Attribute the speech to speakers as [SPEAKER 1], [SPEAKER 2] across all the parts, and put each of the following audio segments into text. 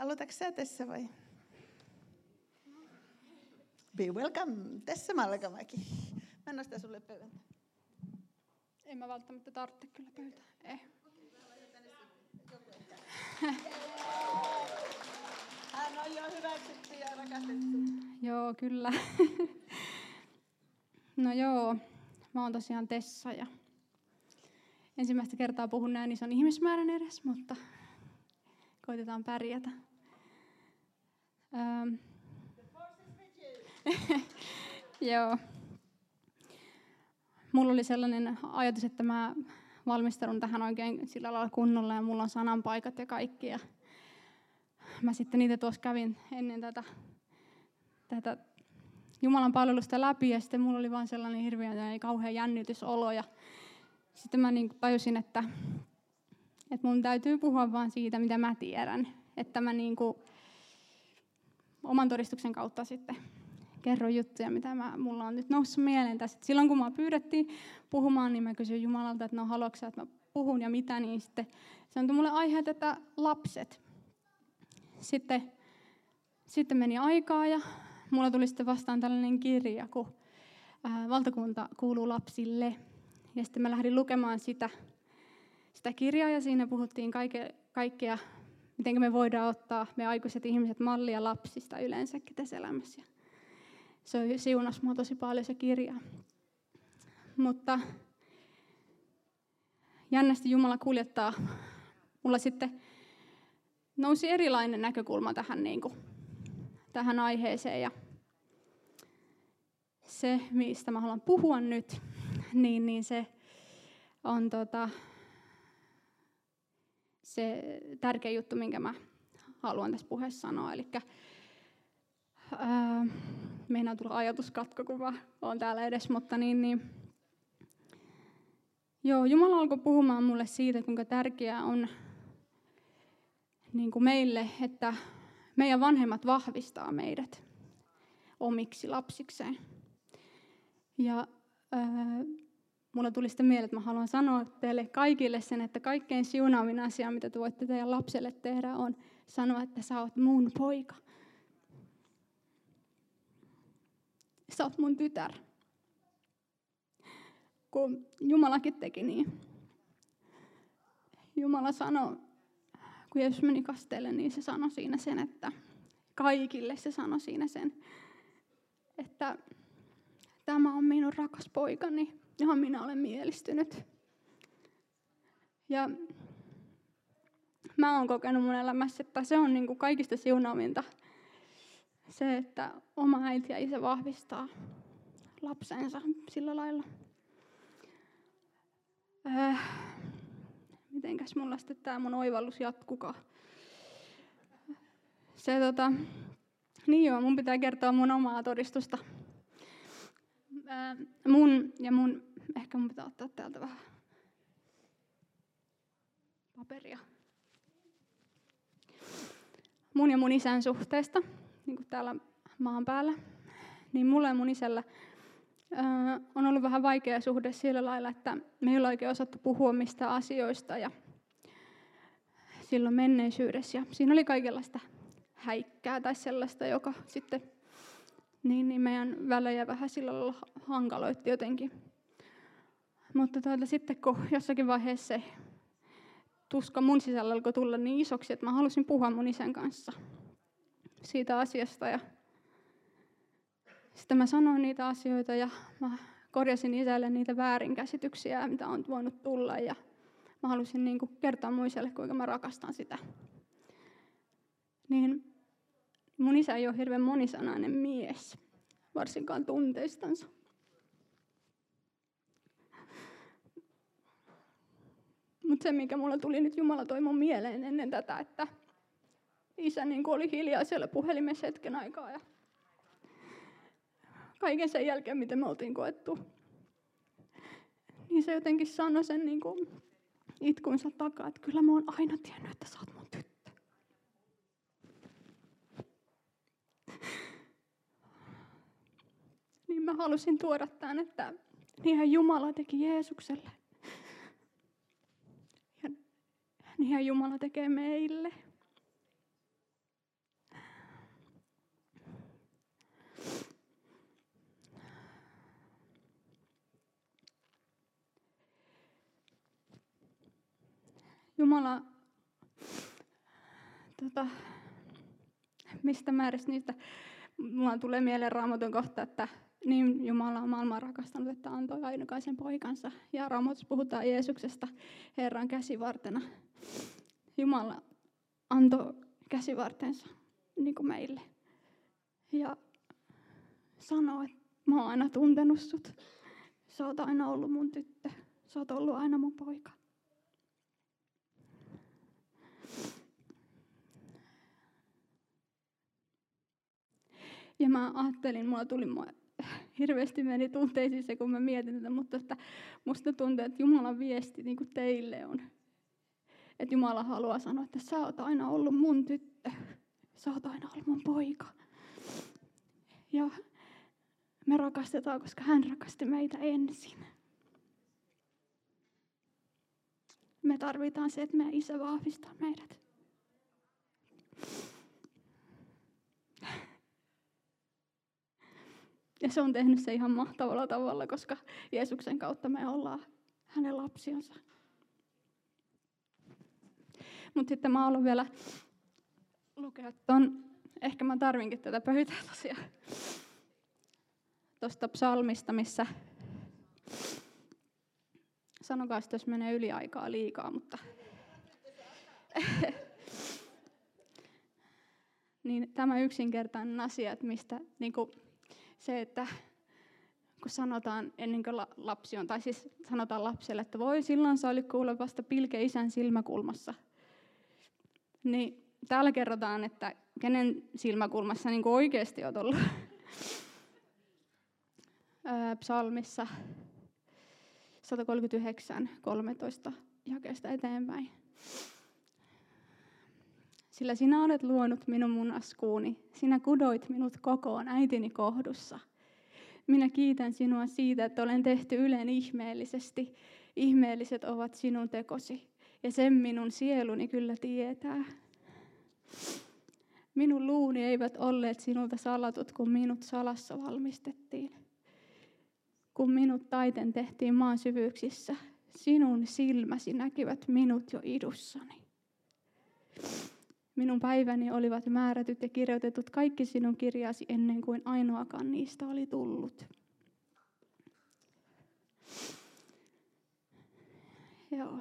[SPEAKER 1] Aloitatko sä tässä vai? Be welcome. Tässä Malkamäki. Mä nostan sulle pöydän.
[SPEAKER 2] En mä välttämättä tarvitse kyllä pöytää. Ei.
[SPEAKER 1] Hän on jo hyväksytty ja rakastettu.
[SPEAKER 2] Joo, kyllä. no joo, mä oon tosiaan Tessa ja ensimmäistä kertaa puhun näin ison ihmismäärän edes, mutta koitetaan pärjätä. Ähm. joo. Mulla oli sellainen ajatus, että mä valmistelun tähän oikein sillä lailla kunnolla ja mulla on sananpaikat ja kaikki. Ja mä sitten niitä tuossa kävin ennen tätä, tätä Jumalan palvelusta läpi ja sitten mulla oli vaan sellainen hirveä ja kauhean jännitysolo ja sitten mä niin tajusin, että, että mun täytyy puhua vaan siitä, mitä mä tiedän. Että mä niin kuin oman todistuksen kautta sitten kerron juttuja, mitä mä, mulla on nyt noussut mieleen tässä. Silloin kun mä pyydettiin puhumaan, niin mä kysyin Jumalalta, että no haluatko että mä puhun ja mitä, niin sitten se antoi mulle aiheet, että lapset. Sitten, sitten meni aikaa ja mulla tuli sitten vastaan tällainen kirja, kun ää, valtakunta kuuluu lapsille. Ja sitten mä lähdin lukemaan sitä, sitä kirjaa ja siinä puhuttiin kaike, kaikkea, miten me voidaan ottaa me aikuiset ihmiset mallia lapsista yleensäkin tässä elämässä se siunasi mua tosi paljon se kirja. Mutta jännästi Jumala kuljettaa. Mulla sitten nousi erilainen näkökulma tähän, niin kuin, tähän aiheeseen. Ja se, mistä mä haluan puhua nyt, niin, niin se on tota, se tärkeä juttu, minkä mä haluan tässä puheessa sanoa. Eli ää, meinaa tulla ajatuskatko, kun mä oon täällä edes, mutta niin, niin. Joo, Jumala alkoi puhumaan mulle siitä, kuinka tärkeää on niin kuin meille, että meidän vanhemmat vahvistaa meidät omiksi lapsikseen. Ja mulla tuli sitten mieleen, että mä haluan sanoa teille kaikille sen, että kaikkein siunaavin asia, mitä te voitte teidän lapselle tehdä, on sanoa, että sä oot mun poika. sä oot mun tytär. Kun Jumalakin teki niin. Jumala sanoi, kun Jeesus meni kasteelle, niin se sanoi siinä sen, että kaikille se sanoi siinä sen, että tämä on minun rakas poikani, johon minä olen mielistynyt. Ja mä oon kokenut mun elämässä, että se on niin kuin kaikista siunaavinta se, että oma äiti ja isä vahvistaa lapsensa sillä lailla. Äh, mitenkäs mulla sitten tämä mun oivallus jatkukaa? Se tota, niin joo, mun pitää kertoa mun omaa todistusta. Äh, mun ja mun, ehkä mun pitää ottaa täältä vähän paperia. Mun ja mun isän suhteesta niin kuin täällä maan päällä, niin mulle ja mun isällä on ollut vähän vaikea suhde sillä lailla, että me ei ole oikein osattu puhua mistä asioista ja silloin menneisyydessä. Ja siinä oli kaikenlaista häikkää tai sellaista, joka sitten niin, niin meidän välejä vähän sillä lailla hankaloitti jotenkin. Mutta tuota, sitten kun jossakin vaiheessa tuska mun sisällä alkoi tulla niin isoksi, että mä halusin puhua mun isän kanssa siitä asiasta. Ja sitten mä sanoin niitä asioita ja mä korjasin isälle niitä väärinkäsityksiä, mitä on voinut tulla. Ja mä halusin niin kuin kertoa muiselle, kuinka mä rakastan sitä. Niin mun isä ei ole hirveän monisanainen mies, varsinkaan tunteistansa. Mutta se, mikä mulla tuli nyt, Jumala toi mun mieleen ennen tätä, että isä niin oli hiljaa siellä puhelimessa hetken aikaa. Ja kaiken sen jälkeen, miten me oltiin koettu. Niin se jotenkin sanoi sen niin kuin itkunsa takaa, että kyllä mä oon aina tiennyt, että sä oot mun tyttö. Niin mä halusin tuoda tämän, että niinhän Jumala teki Jeesukselle. niinhän Jumala tekee meille. Jumala, tota, mistä määrästä niistä, mulla tulee mieleen raamatun kohta, että niin Jumala on maailmaa rakastanut, että antoi ainokaisen poikansa. Ja raamatussa puhutaan Jeesuksesta Herran käsivartena. Jumala antoi käsivartensa niin kuin meille. Ja sanoi, että mä oon aina tuntenut sut. Sä oot aina ollut mun tyttö. Sä oot ollut aina mun poika. Ja mä ajattelin, mulla tuli mua hirveästi meni tunteisiin se, kun mä mietin tätä, mutta että musta tuntuu, että Jumalan viesti niin kuin teille on. Että Jumala haluaa sanoa, että sä oot aina ollut mun tyttö. Sä oot aina ollut mun poika. Ja me rakastetaan, koska hän rakasti meitä ensin. Me tarvitaan se, että meidän isä vahvistaa meidät. Ja se on tehnyt se ihan mahtavalla tavalla, koska Jeesuksen kautta me ollaan hänen lapsiansa. Mutta sitten mä haluan vielä lukea ton, ehkä mä tarvinkin tätä pöytää tosiaan, tuosta psalmista, missä sanokaa jos menee yli aikaa liikaa, mutta niin tämä yksinkertainen asia, että mistä niin kuin, se, että kun sanotaan ennen kuin lapsi on, tai siis sanotaan lapselle, että voi silloin sä olit kuule vasta pilke isän silmäkulmassa. Niin täällä kerrotaan, että kenen silmäkulmassa niin kuin oikeasti olet ollut. Psalmissa 139, 13 jakeesta eteenpäin. Sillä sinä olet luonut minun munaskuuni, sinä kudoit minut kokoon äitini kohdussa. Minä kiitän sinua siitä, että olen tehty ylen ihmeellisesti. Ihmeelliset ovat sinun tekosi, ja sen minun sieluni kyllä tietää. Minun luuni eivät olleet sinulta salatut, kun minut salassa valmistettiin. Kun minut taiten tehtiin maan syvyyksissä, sinun silmäsi näkivät minut jo idussani. Minun päiväni olivat määrätyt ja kirjoitetut kaikki sinun kirjasi ennen kuin ainoakaan niistä oli tullut. Joo.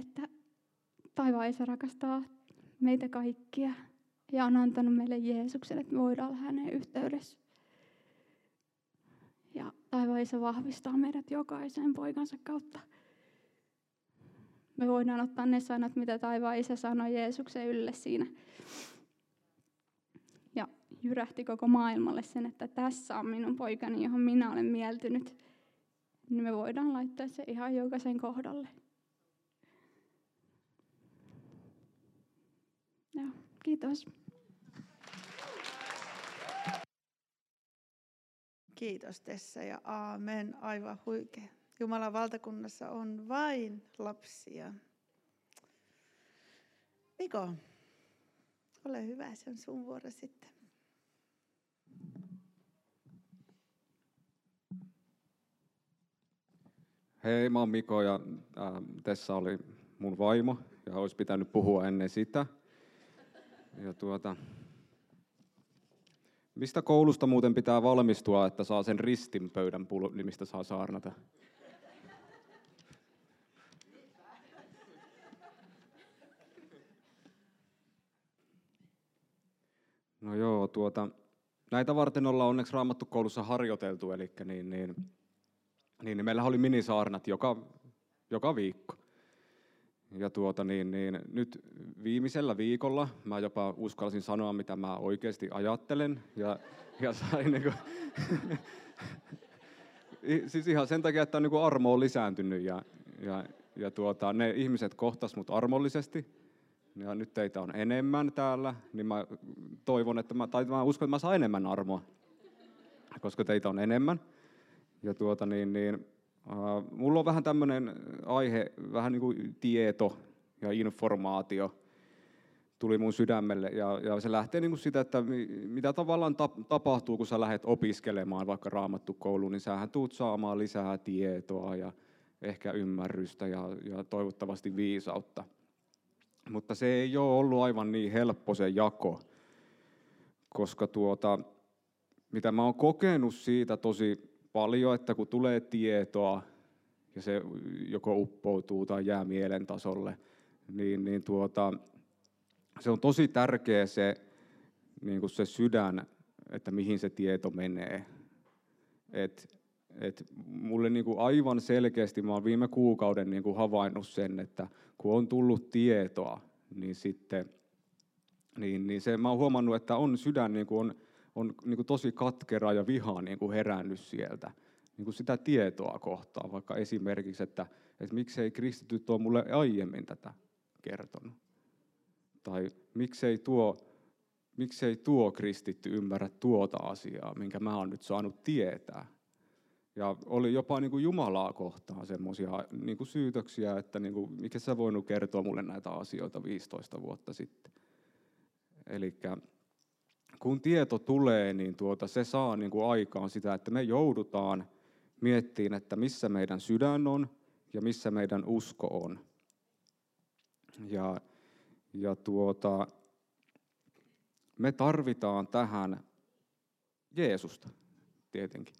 [SPEAKER 2] Että taivaan Isä rakastaa meitä kaikkia ja on antanut meille Jeesuksen, että me voidaan olla hänen yhteydessä. Ja taivaan Isä vahvistaa meidät jokaisen poikansa kautta. Me voidaan ottaa ne sanat, mitä taivaan isä sanoi Jeesuksen ylle siinä. Ja jyrähti koko maailmalle sen, että tässä on minun poikani, johon minä olen mieltynyt. Niin me voidaan laittaa se ihan jokaisen kohdalle. Joo, kiitos.
[SPEAKER 1] Kiitos Tessa ja aamen. Aivan huikea. Jumalan valtakunnassa on vain lapsia. Miko, ole hyvä, se on sun vuoro sitten.
[SPEAKER 3] Hei, mä oon Miko ja äh, Tessa oli mun vaimo ja olisi pitänyt puhua ennen sitä. Ja tuota, mistä koulusta muuten pitää valmistua, että saa sen ristin pöydän mistä saa saarnata? No joo, tuota, näitä varten ollaan onneksi Raamattu koulussa harjoiteltu, eli niin, niin, niin, niin meillä oli minisaarnat joka, joka viikko. Ja tuota, niin, niin, nyt viimeisellä viikolla mä jopa uskalsin sanoa, mitä mä oikeasti ajattelen. Ja, ja sain niin kuin, siis ihan sen takia, että niin armo on lisääntynyt ja, ja, ja tuota, ne ihmiset kohtas mut armollisesti ja nyt teitä on enemmän täällä, niin mä toivon, että mä, tai mä uskon, että mä saan enemmän armoa, koska teitä on enemmän. Ja tuota niin, niin mulla on vähän tämmöinen aihe, vähän niin kuin tieto ja informaatio tuli mun sydämelle. Ja, ja se lähtee niin kuin sitä, että mitä tavallaan tapahtuu, kun sä lähdet opiskelemaan vaikka raamattu kouluun, niin sähän tuut saamaan lisää tietoa ja ehkä ymmärrystä ja, ja toivottavasti viisautta. Mutta se ei ole ollut aivan niin helppo se jako, koska tuota, mitä mä oon kokenut siitä tosi paljon, että kun tulee tietoa ja se joko uppoutuu tai jää mielen tasolle, niin, niin tuota, se on tosi tärkeä se, niin kuin se sydän, että mihin se tieto menee. Et, et mulle niin kuin aivan selkeästi, mä oon viime kuukauden niin kuin havainnut sen, että kun on tullut tietoa, niin sitten niin, niin se, mä oon huomannut, että on sydän niin kuin on, on niin kuin tosi katkera ja viha niin kuin herännyt sieltä niin kuin sitä tietoa kohtaan, vaikka esimerkiksi, että, että miksei kristityt ole mulle aiemmin tätä kertonut. Tai miksei tuo, miksei tuo kristitty ymmärrä tuota asiaa, minkä mä oon nyt saanut tietää. Ja oli jopa niin kuin Jumalaa kohtaan semmoisia niin syytöksiä, että niin kuin, mikä sä voinut kertoa mulle näitä asioita 15 vuotta sitten. Eli kun tieto tulee, niin tuota, se saa niin kuin aikaan sitä, että me joudutaan miettimään, että missä meidän sydän on ja missä meidän usko on. Ja, ja tuota, me tarvitaan tähän Jeesusta tietenkin.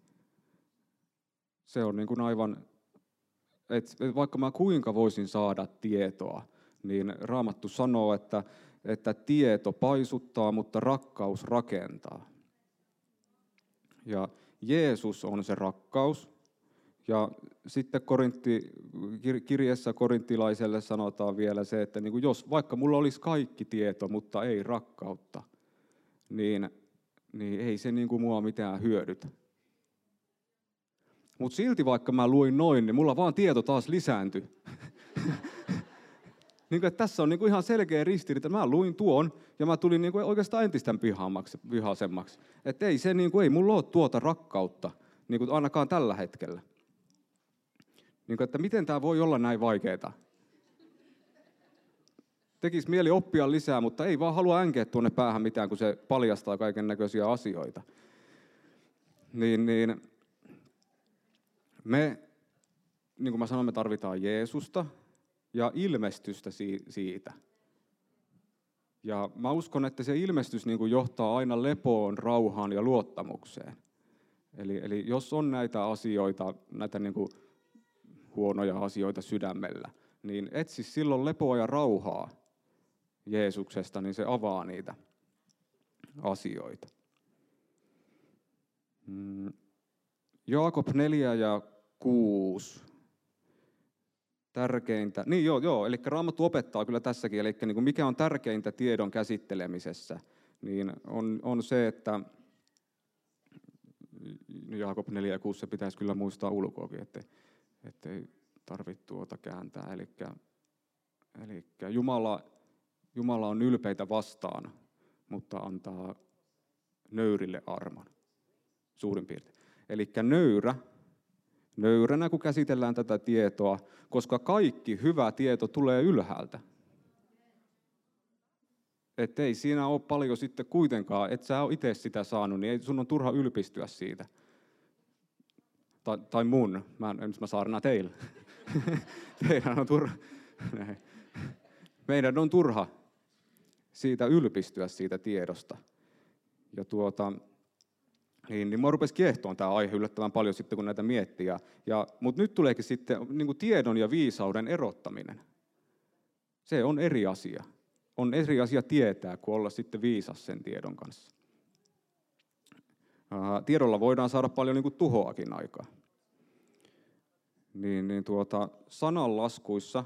[SPEAKER 3] Se on niin kuin aivan, että vaikka mä kuinka voisin saada tietoa, niin Raamattu sanoo, että, että tieto paisuttaa, mutta rakkaus rakentaa. Ja Jeesus on se rakkaus. Ja sitten Korintti, kirjassa korinttilaiselle sanotaan vielä se, että niin kuin jos vaikka mulla olisi kaikki tieto, mutta ei rakkautta, niin, niin ei se niin kuin mua mitään hyödytä. Mutta silti vaikka mä luin noin, niin mulla vaan tieto taas lisääntyi. niin kuin, että tässä on niin kuin ihan selkeä ristiriita. Mä luin tuon ja mä tulin niin kuin oikeastaan entistä vihaisemmaksi. Että ei, se, niin kuin, ei mulla ole tuota rakkautta, niin kuin ainakaan tällä hetkellä. Niin kuin, että miten tämä voi olla näin vaikeaa? Tekisi mieli oppia lisää, mutta ei vaan halua änkeä tuonne päähän mitään, kun se paljastaa kaiken näköisiä asioita. Niin, niin me, niin kuin mä sanoin, me tarvitaan Jeesusta ja ilmestystä siitä. Ja mä uskon, että se ilmestys niin kuin johtaa aina lepoon, rauhaan ja luottamukseen. Eli, eli jos on näitä asioita, näitä niin kuin huonoja asioita sydämellä, niin etsi silloin lepoa ja rauhaa Jeesuksesta, niin se avaa niitä asioita. Mm. Jaakob 4 ja 6. Tärkeintä, niin joo, joo eli Raamattu opettaa kyllä tässäkin, eli niin kuin mikä on tärkeintä tiedon käsittelemisessä, niin on, on se, että Jaakob 4 ja 6 se pitäisi kyllä muistaa ulkoakin, että ettei tarvitse tuota kääntää. Eli, eli Jumala, Jumala on ylpeitä vastaan, mutta antaa nöyrille armon, suurin piirtein. Eli nöyrä, nöyränä kun käsitellään tätä tietoa, koska kaikki hyvä tieto tulee ylhäältä. Että ei siinä ole paljon sitten kuitenkaan, että sä ole itse sitä saanut, niin ei sun on turha ylpistyä siitä. Tai, tai mun, mä, en, mä saarnaa teille. Teidän on turha. Meidän on turha siitä ylpistyä siitä tiedosta. Ja tuota, niin, niin mua rupesi kiehtoon tämä aihe yllättävän paljon sitten, kun näitä miettii. Ja, ja, Mutta nyt tuleekin sitten niin kuin tiedon ja viisauden erottaminen. Se on eri asia. On eri asia tietää, kuin olla sitten viisas sen tiedon kanssa. Tiedolla voidaan saada paljon niin kuin tuhoakin aikaa niin, niin tuota, sananlaskuissa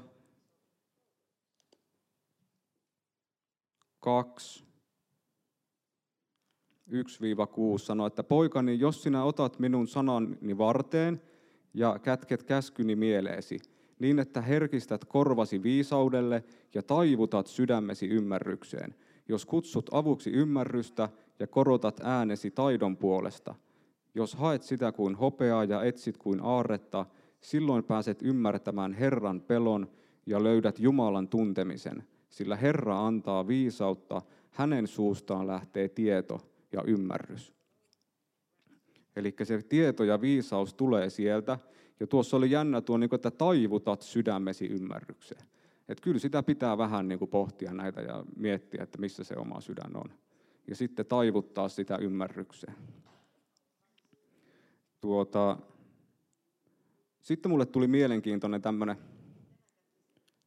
[SPEAKER 3] 2, 1-6 sanoo, että poikani, jos sinä otat minun sanani varteen ja kätket käskyni mieleesi, niin että herkistät korvasi viisaudelle ja taivutat sydämesi ymmärrykseen, jos kutsut avuksi ymmärrystä ja korotat äänesi taidon puolesta, jos haet sitä kuin hopeaa ja etsit kuin aarretta, Silloin pääset ymmärtämään Herran pelon ja löydät Jumalan tuntemisen, sillä Herra antaa viisautta, hänen suustaan lähtee tieto ja ymmärrys. Eli se tieto ja viisaus tulee sieltä, Ja tuossa oli jännä tuo, niin kuin, että taivutat sydämesi ymmärrykseen. Että kyllä sitä pitää vähän niin kuin pohtia näitä ja miettiä, että missä se oma sydän on. Ja sitten taivuttaa sitä ymmärrykseen. Tuota, sitten mulle tuli mielenkiintoinen tämmöinen,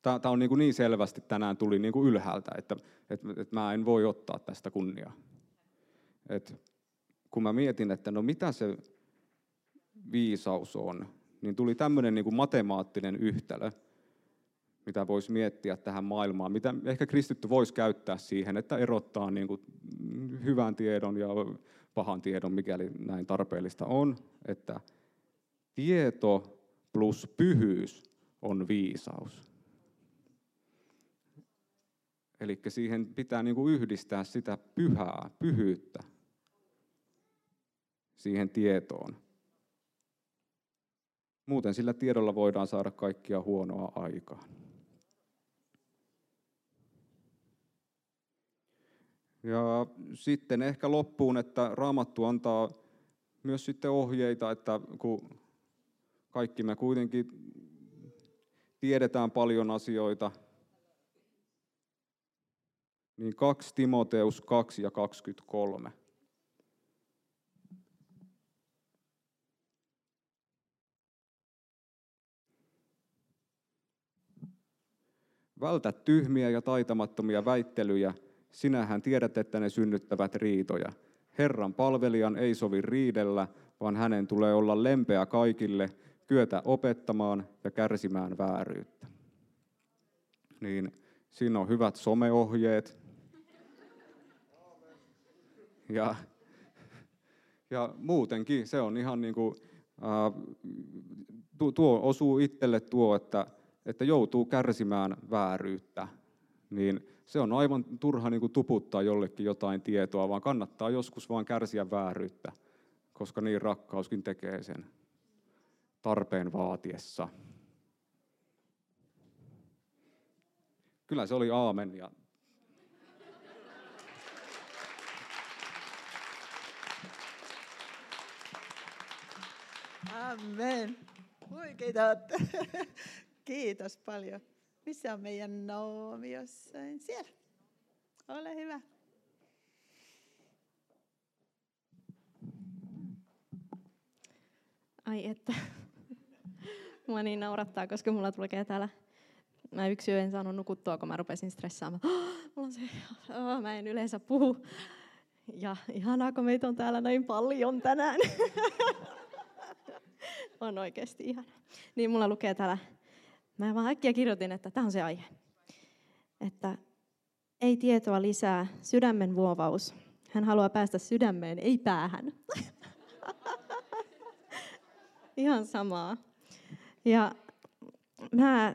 [SPEAKER 3] tämä on niin, kuin niin selvästi tänään tuli niin kuin ylhäältä, että, että, että mä en voi ottaa tästä kunniaa. Et kun mä mietin, että no mitä se viisaus on, niin tuli tämmöinen niin kuin matemaattinen yhtälö, mitä voisi miettiä tähän maailmaan, mitä ehkä kristitty voisi käyttää siihen, että erottaa niin kuin hyvän tiedon ja pahan tiedon, mikäli näin tarpeellista on, että tieto plus pyhyys on viisaus. Eli siihen pitää niin kuin yhdistää sitä pyhää, pyhyyttä siihen tietoon. Muuten sillä tiedolla voidaan saada kaikkia huonoa aikaan. Ja sitten ehkä loppuun, että Raamattu antaa myös sitten ohjeita, että kun kaikki me kuitenkin tiedetään paljon asioita, niin 2 Timoteus 2 ja 23. Vältä tyhmiä ja taitamattomia väittelyjä, sinähän tiedät, että ne synnyttävät riitoja. Herran palvelijan ei sovi riidellä, vaan hänen tulee olla lempeä kaikille, kyetä opettamaan ja kärsimään vääryyttä. Niin siinä on hyvät someohjeet. Ja, ja muutenkin se on ihan niin kuin, tuo osuu itselle tuo, että että joutuu kärsimään vääryyttä, niin se on aivan turha niin kuin tuputtaa jollekin jotain tietoa, vaan kannattaa joskus vaan kärsiä vääryyttä, koska niin rakkauskin tekee sen tarpeen vaatiessa. Kyllä se oli aamen ja
[SPEAKER 1] Amen. Huikeita Kiitos paljon. Missä on meidän Noomi jossain? Siellä. Ole hyvä.
[SPEAKER 4] Ai että. Mua niin naurattaa, koska mulla tulee täällä Mä yksi yö en saanut nukuttua, kun mä rupesin stressaamaan. Oh, mulla on se, oh, mä en yleensä puhu. Ja ihanaa, kun meitä on täällä näin paljon tänään. on oikeasti ihana. Niin mulla lukee täällä Mä vaan äkkiä kirjoitin, että tämä on se aihe. Että ei tietoa lisää, sydämen vuovaus. Hän haluaa päästä sydämeen, ei päähän. Ihan samaa. Ja mä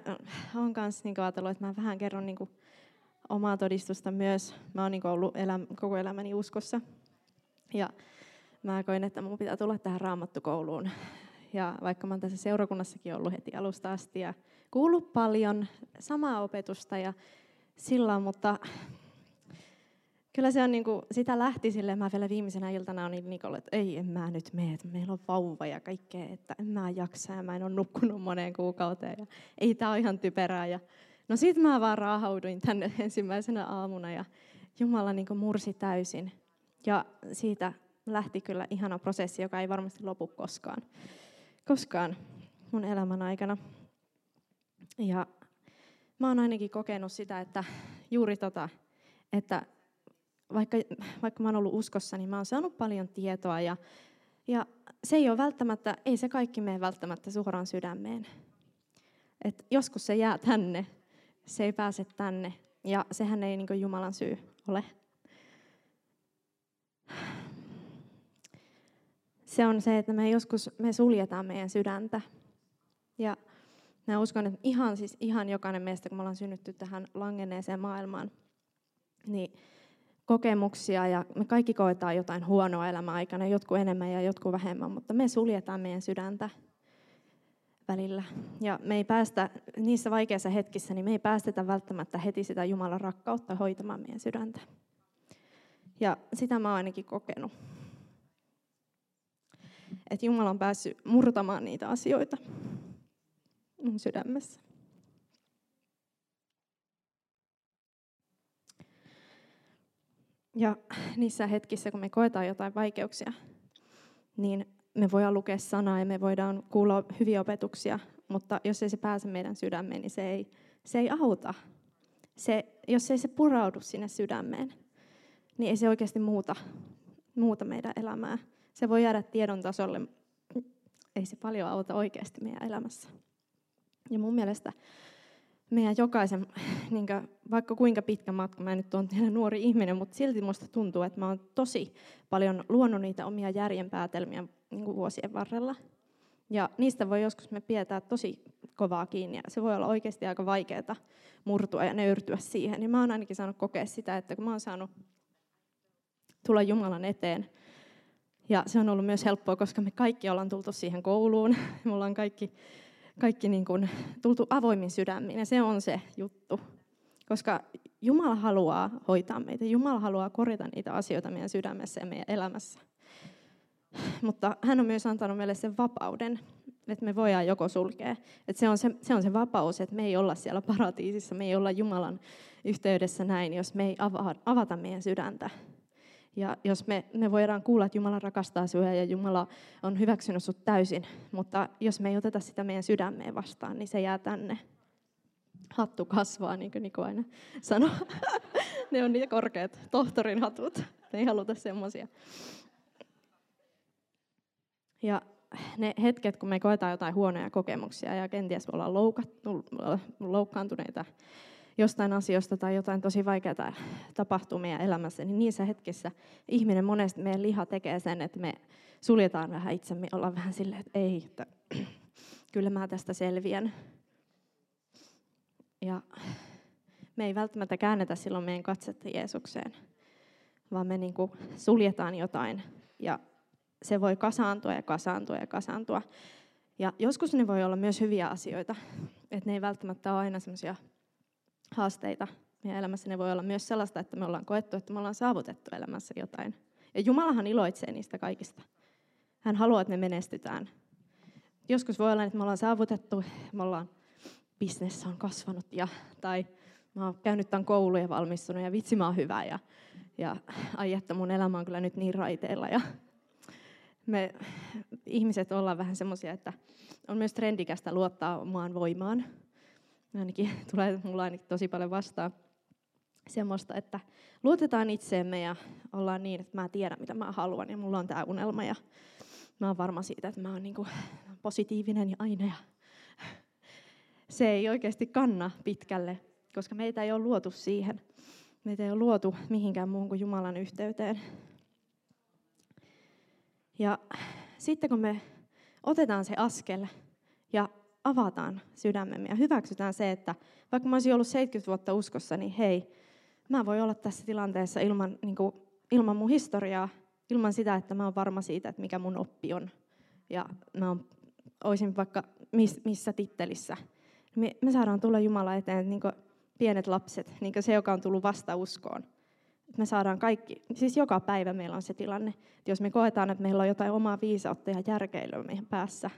[SPEAKER 4] oon kanssa niin ajatellut, että mä vähän kerron niin omaa todistusta myös. Mä oon niin ollut eläm- koko elämäni uskossa. Ja mä koin, että mun pitää tulla tähän raamattukouluun. Ja vaikka mä oon tässä seurakunnassakin ollut heti alusta asti ja kuullut paljon samaa opetusta ja sillä mutta kyllä se on niin kuin, sitä lähti sille, mä vielä viimeisenä iltana olin Nikolle, että ei, en mä nyt mene, että meillä on vauva ja kaikkea, että en mä jaksa ja mä en ole nukkunut moneen kuukauteen ja ei tää ole ihan typerää. Ja, no sit mä vaan raahauduin tänne ensimmäisenä aamuna ja Jumala niin mursi täysin. Ja siitä lähti kyllä ihana prosessi, joka ei varmasti lopu koskaan, koskaan mun elämän aikana. Ja mä oon ainakin kokenut sitä, että juuri tota, että vaikka, vaikka mä oon ollut uskossa, niin mä oon saanut paljon tietoa ja, ja se ei ole välttämättä, ei se kaikki mene välttämättä suoraan sydämeen. Et joskus se jää tänne, se ei pääse tänne ja sehän ei niin Jumalan syy ole. Se on se, että me joskus me suljetaan meidän sydäntä. Ja Mä uskon, että ihan, siis ihan jokainen meistä, kun me ollaan synnytty tähän langenneeseen maailmaan, niin kokemuksia ja me kaikki koetaan jotain huonoa elämän aikana, jotkut enemmän ja jotkut vähemmän, mutta me suljetaan meidän sydäntä välillä. Ja me ei päästä, niissä vaikeissa hetkissä, niin me ei päästetä välttämättä heti sitä Jumalan rakkautta hoitamaan meidän sydäntä. Ja sitä mä oon ainakin kokenut. Että Jumala on päässyt murtamaan niitä asioita. mun sydämessä. Ja niissä hetkissä, kun me koetaan jotain vaikeuksia, niin me voidaan lukea sanaa ja me voidaan kuulla hyviä opetuksia, mutta jos ei se pääse meidän sydämeen, niin se ei, se ei auta. Se, jos ei se puraudu sinne sydämeen, niin ei se oikeasti muuta, muuta meidän elämää. Se voi jäädä tiedon tasolle, ei se paljon auta oikeasti meidän elämässä. Ja mun mielestä meidän jokaisen, niin kuin, vaikka kuinka pitkä matka, mä nyt olen vielä nuori ihminen, mutta silti musta tuntuu, että mä oon tosi paljon luonut niitä omia järjenpäätelmiä niin kuin vuosien varrella. Ja niistä voi joskus me pidetään tosi kovaa kiinni ja se voi olla oikeasti aika vaikeaa murtua ja nöyrtyä siihen. Ja mä oon ainakin saanut kokea sitä, että kun mä oon saanut tulla Jumalan eteen, ja se on ollut myös helppoa, koska me kaikki ollaan tultu siihen kouluun. Me ollaan kaikki, kaikki niin kuin tultu avoimin sydämiin ja se on se juttu. Koska Jumala haluaa hoitaa meitä. Jumala haluaa korjata niitä asioita meidän sydämessä ja meidän elämässä. Mutta hän on myös antanut meille sen vapauden, että me voidaan joko sulkea. Että se, on se, se on se vapaus, että me ei olla siellä paratiisissa, me ei olla Jumalan yhteydessä näin, jos me ei avata meidän sydäntä. Ja jos me, me voidaan kuulla, että Jumala rakastaa sinua ja Jumala on hyväksynyt sinut täysin, mutta jos me ei oteta sitä meidän sydämeen vastaan, niin se jää tänne. Hattu kasvaa, niin kuin Niko aina sanoo. ne on niitä korkeat tohtorin hatut. Me ei haluta semmoisia. Ja ne hetket, kun me koetaan jotain huonoja kokemuksia ja kenties me ollaan loukkaantuneita jostain asioista tai jotain tosi vaikeaa tapahtuu meidän elämässä, niin niissä hetkissä ihminen monesti, meidän liha tekee sen, että me suljetaan vähän itsemme, ollaan vähän silleen, että ei, että kyllä mä tästä selviän. Ja me ei välttämättä käännetä silloin meidän katsetta Jeesukseen, vaan me niin kuin suljetaan jotain ja se voi kasaantua ja kasaantua ja kasaantua. Ja joskus ne voi olla myös hyviä asioita, että ne ei välttämättä ole aina semmoisia haasteita meidän elämässä. Ne voi olla myös sellaista, että me ollaan koettu, että me ollaan saavutettu elämässä jotain. Ja Jumalahan iloitsee niistä kaikista. Hän haluaa, että me menestytään. Joskus voi olla, että me ollaan saavutettu, me ollaan, bisnes on kasvanut, ja, tai mä oon käynyt tämän koulun ja valmistunut, ja vitsi mä oon hyvä, ja, ja ai että mun elämä on kyllä nyt niin raiteilla. Ja me ihmiset ollaan vähän semmoisia, että on myös trendikästä luottaa omaan voimaan ainakin tulee mulla ainakin tosi paljon vastaan semmoista, että luotetaan itseemme ja ollaan niin, että mä tiedän, mitä mä haluan ja mulla on tämä unelma ja mä oon varma siitä, että mä oon niin positiivinen ja aina. Ja se ei oikeasti kanna pitkälle, koska meitä ei ole luotu siihen. Meitä ei ole luotu mihinkään muuhun kuin Jumalan yhteyteen. Ja sitten kun me otetaan se askel ja avataan sydämemme ja hyväksytään se, että vaikka mä olisin ollut 70 vuotta uskossa, niin hei, mä voin olla tässä tilanteessa ilman, niin kuin, ilman mun historiaa, ilman sitä, että mä oon varma siitä, että mikä mun oppi on. Ja mä oon, olisin vaikka miss, missä tittelissä. Me, me saadaan tulla Jumala eteen niin kuin pienet lapset, niin kuin se, joka on tullut vasta uskoon. Me saadaan kaikki, siis joka päivä meillä on se tilanne, että jos me koetaan, että meillä on jotain omaa viisautta ja järkeilyä meidän päässä,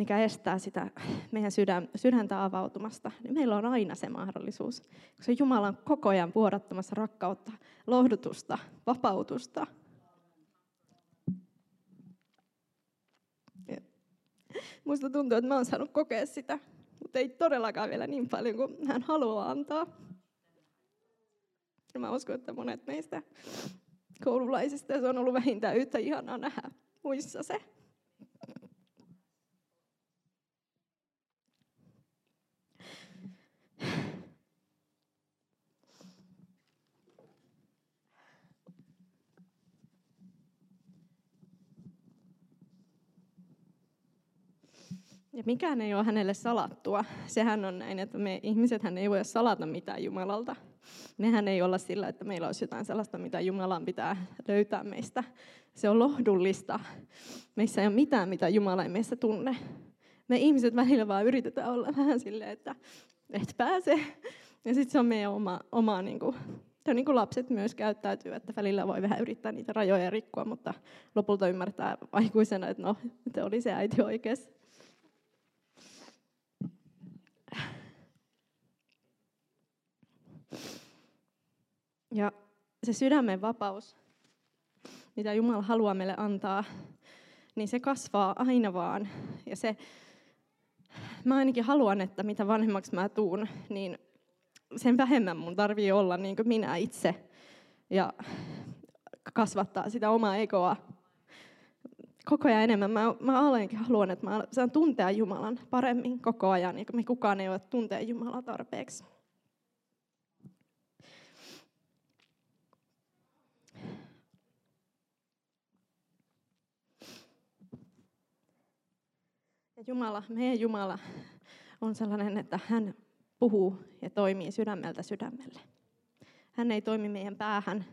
[SPEAKER 4] mikä estää sitä meidän sydän, sydäntä avautumasta, niin meillä on aina se mahdollisuus. Koska Jumala on koko ajan vuodattamassa rakkautta, lohdutusta, vapautusta. Ja musta tuntuu, että mä oon saanut kokea sitä, mutta ei todellakaan vielä niin paljon kuin hän haluaa antaa. Ja mä uskon, että monet meistä koululaisista se on ollut vähintään yhtä ihanaa nähdä muissa se. Ja mikään ei ole hänelle salattua. Sehän on näin, että me ihmiset hän ei voi salata mitään Jumalalta. Mehän ei olla sillä, että meillä olisi jotain sellaista, mitä Jumalan pitää löytää meistä. Se on lohdullista. Meissä ei ole mitään, mitä Jumala ei meissä tunne. Me ihmiset välillä vaan yritetään olla vähän silleen, että et pääse. Ja sitten se on meidän oma, oma niin kuin, ja niin kuin lapset myös käyttäytyy, että välillä voi vähän yrittää niitä rajoja rikkoa, mutta lopulta ymmärtää aikuisena, että no, se oli se äiti oikeassa. Ja se sydämen vapaus, mitä Jumala haluaa meille antaa, niin se kasvaa aina vaan. Ja se, mä ainakin haluan, että mitä vanhemmaksi mä tuun, niin sen vähemmän mun tarvii olla niin kuin minä itse ja kasvattaa sitä omaa egoa koko ajan enemmän. Mä, mä olenkin haluan, että mä saan tuntea Jumalan paremmin koko ajan, niin me kukaan ei ole tuntea Jumalaa tarpeeksi. Ja Jumala, meidän Jumala on sellainen, että hän puhuu ja toimii sydämeltä sydämelle. Hän ei toimi meidän päähän.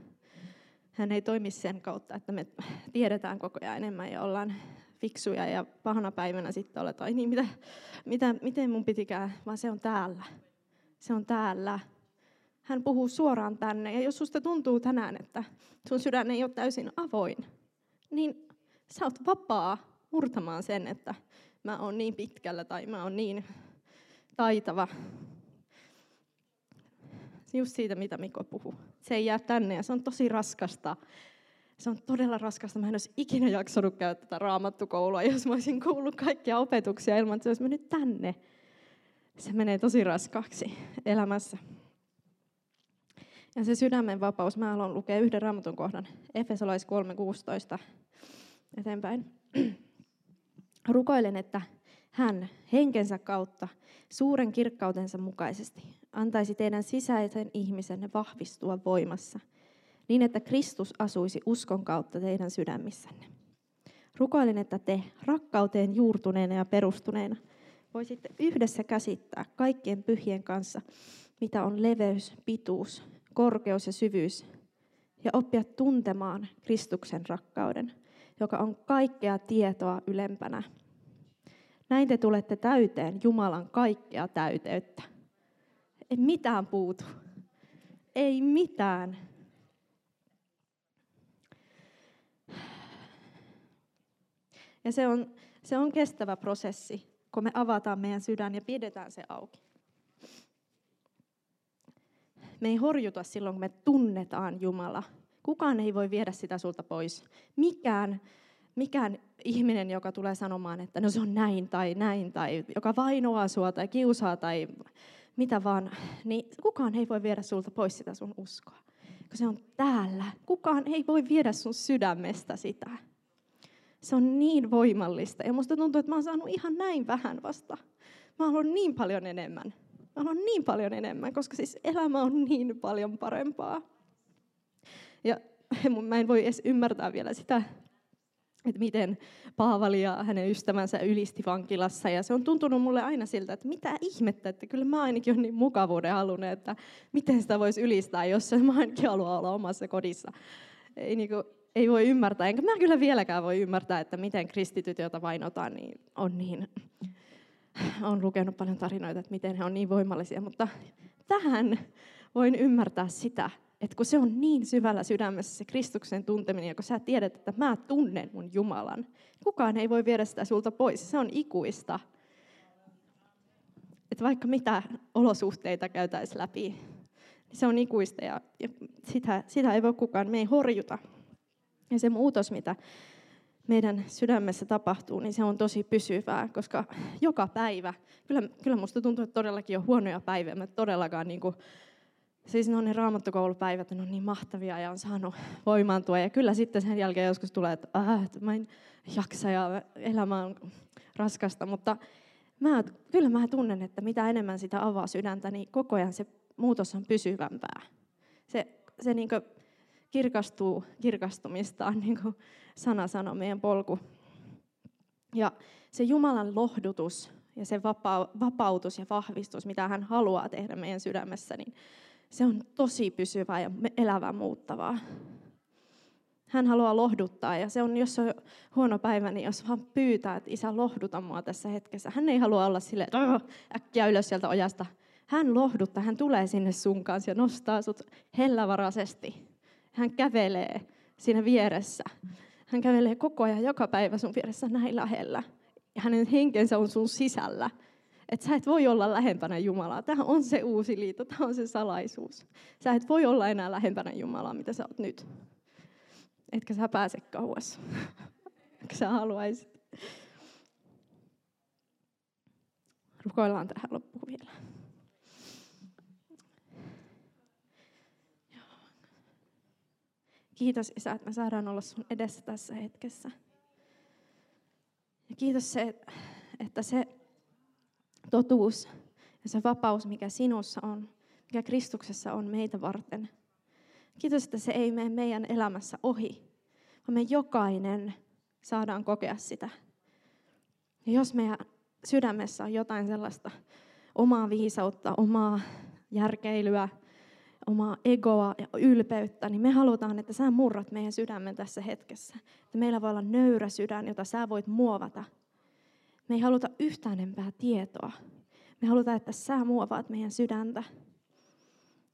[SPEAKER 4] Hän ei toimi sen kautta, että me tiedetään koko ajan enemmän ja ollaan fiksuja ja pahana päivänä sitten oletaan, niin mitä, mitä, miten mun pitikään, vaan se on täällä. Se on täällä. Hän puhuu suoraan tänne. Ja jos susta tuntuu tänään, että sun sydän ei ole täysin avoin, niin sä oot vapaa murtamaan sen, että mä oon niin pitkällä tai mä oon niin taitava. Just siitä, mitä Mikko puhuu. Se ei jää tänne ja se on tosi raskasta. Se on todella raskasta. Mä en olisi ikinä jaksanut käydä tätä raamattukoulua, jos mä olisin kuullut kaikkia opetuksia ilman, että se olisi mennyt tänne. Se menee tosi raskaaksi elämässä. Ja se sydämen vapaus, mä haluan lukea yhden raamatun kohdan, Efesolais 3.16 eteenpäin. Rukoilen, että hän henkensä kautta suuren kirkkautensa mukaisesti antaisi teidän sisäisen ihmisenne vahvistua voimassa, niin että Kristus asuisi uskon kautta teidän sydämissänne. Rukoilen, että te rakkauteen juurtuneena ja perustuneena voisitte yhdessä käsittää kaikkien pyhien kanssa, mitä on leveys, pituus, korkeus ja syvyys, ja oppia tuntemaan Kristuksen rakkauden, joka on kaikkea tietoa ylempänä näin te tulette täyteen Jumalan kaikkea täyteyttä. Ei mitään puutu. Ei mitään. Ja se on, se on kestävä prosessi, kun me avataan meidän sydän ja pidetään se auki. Me ei horjuta silloin, kun me tunnetaan Jumala. Kukaan ei voi viedä sitä sulta pois. Mikään mikään ihminen, joka tulee sanomaan, että no se on näin tai näin, tai joka vainoaa sua tai kiusaa tai mitä vaan, niin kukaan ei voi viedä sulta pois sitä sun uskoa. Kun se on täällä. Kukaan ei voi viedä sun sydämestä sitä. Se on niin voimallista. Ja musta tuntuu, että mä oon saanut ihan näin vähän vasta. Mä haluan niin paljon enemmän. Mä haluan niin paljon enemmän, koska siis elämä on niin paljon parempaa. Ja mä en voi edes ymmärtää vielä sitä, että miten Paavali ja hänen ystävänsä ylisti vankilassa. Ja se on tuntunut mulle aina siltä, että mitä ihmettä, että kyllä mä ainakin olen niin mukavuuden halunnut, että miten sitä voisi ylistää, jos mä ainakin haluan olla omassa kodissa. Ei, niin kuin, ei voi ymmärtää, enkä mä kyllä vieläkään voi ymmärtää, että miten kristityt, joita vainotaan, niin on niin, on lukenut paljon tarinoita, että miten he on niin voimallisia, mutta tähän voin ymmärtää sitä, että kun se on niin syvällä sydämessä se Kristuksen tunteminen, ja kun sä tiedät, että mä tunnen mun Jumalan, kukaan ei voi viedä sitä sulta pois. Se on ikuista. Että vaikka mitä olosuhteita käytäisiin läpi, niin se on ikuista ja, ja sitä, sitä ei voi kukaan, me ei horjuta. Ja se muutos, mitä meidän sydämessä tapahtuu, niin se on tosi pysyvää, koska joka päivä, kyllä, kyllä musta tuntuu, että todellakin on huonoja päiviä, mä todellakaan niin kuin, siis no ne raamattokoulupäivät on niin mahtavia ja on saanut voimaantua. Ja kyllä sitten sen jälkeen joskus tulee, että, äh, että mä en jaksa ja elämä on raskasta. Mutta mä, kyllä mä tunnen, että mitä enemmän sitä avaa sydäntä, niin koko ajan se muutos on pysyvämpää. Se, se niin kirkastuu kirkastumistaan, niin kuin sana sanoo meidän polku. Ja se Jumalan lohdutus ja se vapautus ja vahvistus, mitä hän haluaa tehdä meidän sydämessä, niin se on tosi pysyvää ja elävää muuttavaa. Hän haluaa lohduttaa ja se on, jos on huono päivä, niin jos vaan pyytää, että isä lohduta mua tässä hetkessä. Hän ei halua olla sille äkkiä ylös sieltä ojasta. Hän lohduttaa, hän tulee sinne sun kanssa ja nostaa sut hellävaraisesti. Hän kävelee siinä vieressä. Hän kävelee koko ajan joka päivä sun vieressä näin lähellä. Ja hänen henkensä on sun sisällä. Että sä et voi olla lähempänä Jumalaa. Tämä on se uusi liitto, tämä on se salaisuus. Sä et voi olla enää lähempänä Jumalaa, mitä sä oot nyt. Etkä sä pääse kauas, sä haluaisit. Rukoillaan tähän loppuun vielä. Kiitos Isä, että me saadaan olla sun edessä tässä hetkessä. Ja kiitos se, että se totuus ja se vapaus, mikä sinussa on, mikä Kristuksessa on meitä varten. Kiitos, että se ei mene meidän elämässä ohi, vaan me jokainen saadaan kokea sitä. Ja jos meidän sydämessä on jotain sellaista omaa viisautta, omaa järkeilyä, omaa egoa ja ylpeyttä, niin me halutaan, että sä murrat meidän sydämen tässä hetkessä. Että meillä voi olla nöyrä sydän, jota sä voit muovata. Me ei haluta yhtään enempää tietoa. Me halutaan, että sä muovaat meidän sydäntä,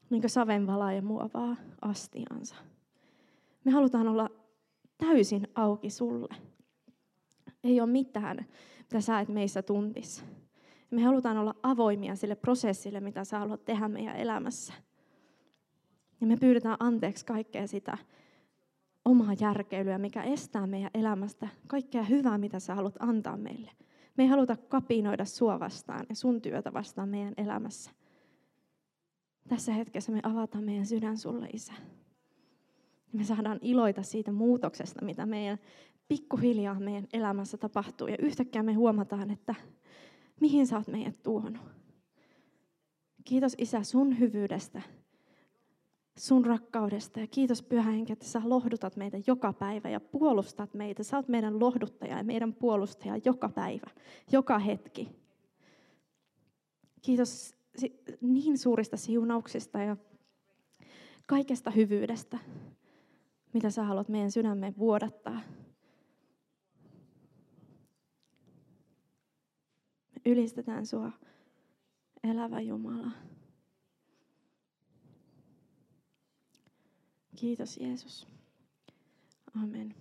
[SPEAKER 4] niin kuin savenvalaaja muovaa astiansa. Me halutaan olla täysin auki sulle. Ei ole mitään, mitä sä et meissä tuntis. Me halutaan olla avoimia sille prosessille, mitä sä haluat tehdä meidän elämässä. Ja me pyydetään anteeksi kaikkea sitä omaa järkeilyä, mikä estää meidän elämästä kaikkea hyvää, mitä sä haluat antaa meille. Me ei haluta kapinoida sua vastaan ja sun työtä vastaan meidän elämässä. Tässä hetkessä me avataan meidän sydän sulle, Isä. Me saadaan iloita siitä muutoksesta, mitä meidän pikkuhiljaa meidän elämässä tapahtuu. Ja yhtäkkiä me huomataan, että mihin sä oot meidät tuonut. Kiitos Isä sun hyvyydestä sun rakkaudesta ja kiitos Pyhä Henki, että sä lohdutat meitä joka päivä ja puolustat meitä. Sä oot meidän lohduttaja ja meidän puolustaja joka päivä, joka hetki. Kiitos niin suurista siunauksista ja kaikesta hyvyydestä, mitä sä haluat meidän sydämeen vuodattaa. Me ylistetään sua, elävä Jumala. Kiitos Jeesus. Amen.